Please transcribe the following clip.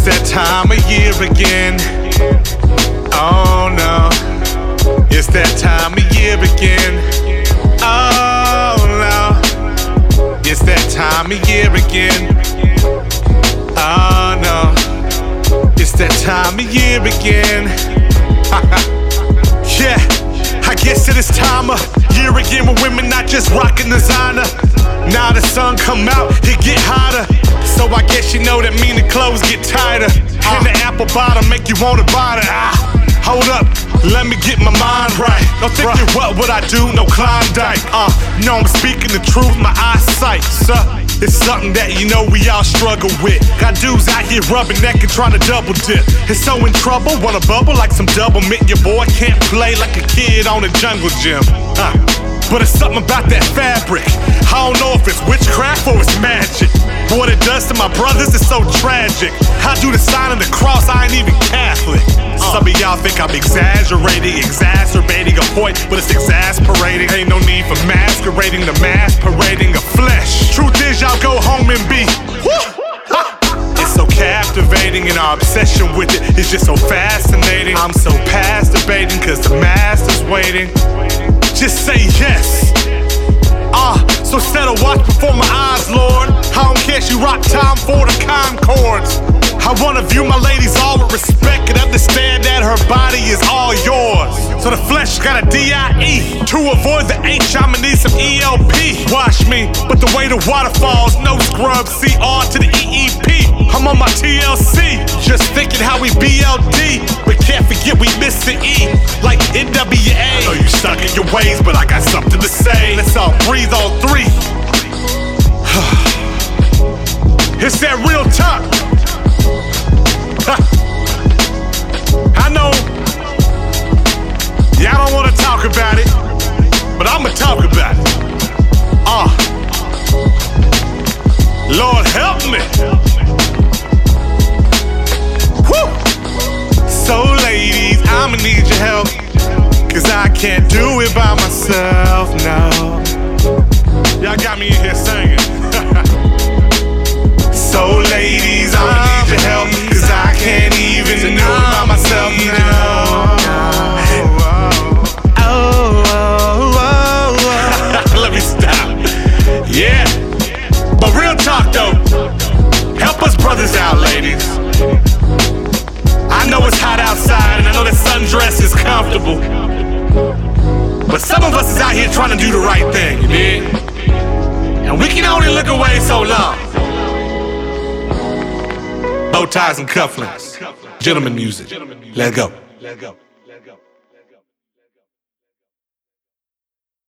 time of year again. Oh no, it's that time of year again. Oh no, it's that time of year again. Oh no, it's that time of year again. yeah, I guess it is time of year again when women not just rocking designer. Now the sun come out, I guess you know that mean the clothes get tighter. And the apple bottom make you wanna buy it. Ah, hold up, let me get my mind right. Don't think you what would I do? No Klondike. Uh, no, I'm speaking the truth, my eyesight, sir. It's something that you know we all struggle with. Got dudes out here rubbing neck and trying to double dip. It's so in trouble, wanna bubble like some Doublemint. Your boy can't play like a kid on a jungle gym. Uh, but it's something about that fabric. I don't know if it's witchcraft or it's magic. It to my brothers is so tragic. I do the sign of the cross, I ain't even Catholic. Some of y'all think I'm exaggerating, exacerbating a point, but it's exasperating. Ain't no need for masquerading the mass parading of flesh. Truth is, y'all go home and be. It's so captivating and our obsession with it is just so fascinating. I'm so past debating cause the master's waiting. Just say yes. Ah, so set a watch before my eyes, Lord. I don't care you rock time for the Concords. I wanna view my ladies all with respect and understand that her body is all yours. So the flesh got a D-I-E. To avoid the H, I'ma need some ELP. Wash me, but the way the water falls, no scrub, CR to the EEP. I'm on my TLC, just thinking how we BLD. But can't forget we miss the E, like NWA. I know you stuck in your ways, but I got something talk about it, but I'ma talk about it. Ah, Lord help me. Woo! So ladies, I'ma need your help, cause I can't do it by myself, no. Sundress is comfortable. But some of us is out here trying to do the right thing, you dig? And we can only look away so long. Bow ties and cufflinks. Gentleman music. Let go. Let go.